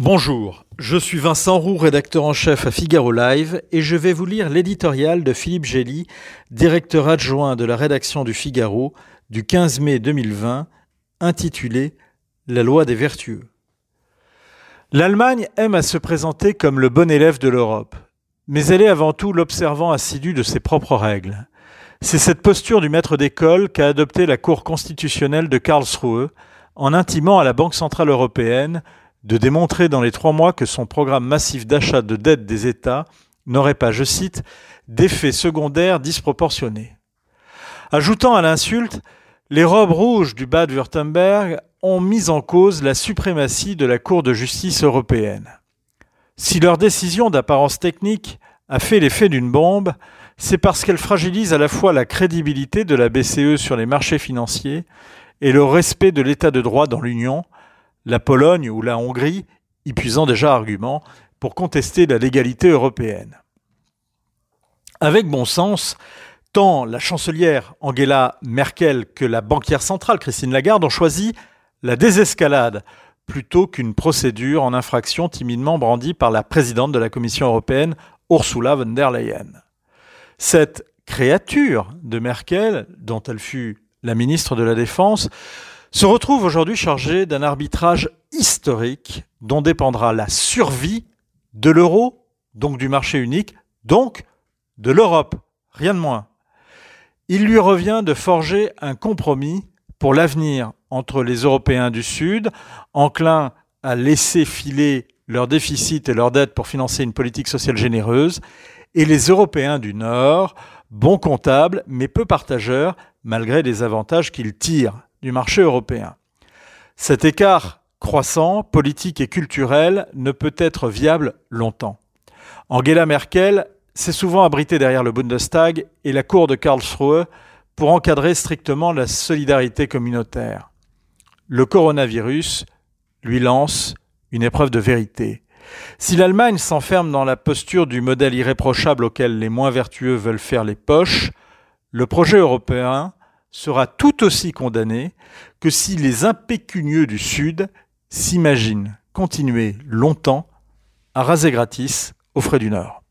Bonjour, je suis Vincent Roux, rédacteur en chef à Figaro Live, et je vais vous lire l'éditorial de Philippe Gély, directeur adjoint de la rédaction du Figaro, du 15 mai 2020, intitulé La loi des vertueux. L'Allemagne aime à se présenter comme le bon élève de l'Europe, mais elle est avant tout l'observant assidu de ses propres règles. C'est cette posture du maître d'école qu'a adoptée la Cour constitutionnelle de Karlsruhe en intimant à la Banque centrale européenne de démontrer dans les trois mois que son programme massif d'achat de dettes des États n'aurait pas, je cite, d'effets secondaires disproportionnés. Ajoutant à l'insulte, les robes rouges du Bade-Württemberg ont mis en cause la suprématie de la Cour de justice européenne. Si leur décision d'apparence technique a fait l'effet d'une bombe, c'est parce qu'elle fragilise à la fois la crédibilité de la BCE sur les marchés financiers et le respect de l'état de droit dans l'Union, la Pologne ou la Hongrie y puisant déjà argument pour contester la légalité européenne. Avec bon sens, tant la chancelière Angela Merkel que la banquière centrale Christine Lagarde ont choisi la désescalade plutôt qu'une procédure en infraction timidement brandie par la présidente de la Commission européenne, Ursula von der Leyen. Cette créature de Merkel, dont elle fut la ministre de la Défense, se retrouve aujourd'hui chargé d'un arbitrage historique dont dépendra la survie de l'euro, donc du marché unique, donc de l'Europe, rien de moins. Il lui revient de forger un compromis pour l'avenir entre les Européens du Sud, enclins à laisser filer leurs déficits et leurs dettes pour financer une politique sociale généreuse, et les Européens du Nord, bons comptables mais peu partageurs, malgré les avantages qu'ils tirent du marché européen. Cet écart croissant, politique et culturel, ne peut être viable longtemps. Angela Merkel s'est souvent abritée derrière le Bundestag et la cour de Karlsruhe pour encadrer strictement la solidarité communautaire. Le coronavirus lui lance une épreuve de vérité. Si l'Allemagne s'enferme dans la posture du modèle irréprochable auquel les moins vertueux veulent faire les poches, le projet européen sera tout aussi condamné que si les impécunieux du Sud s'imaginent continuer longtemps à raser gratis aux frais du Nord.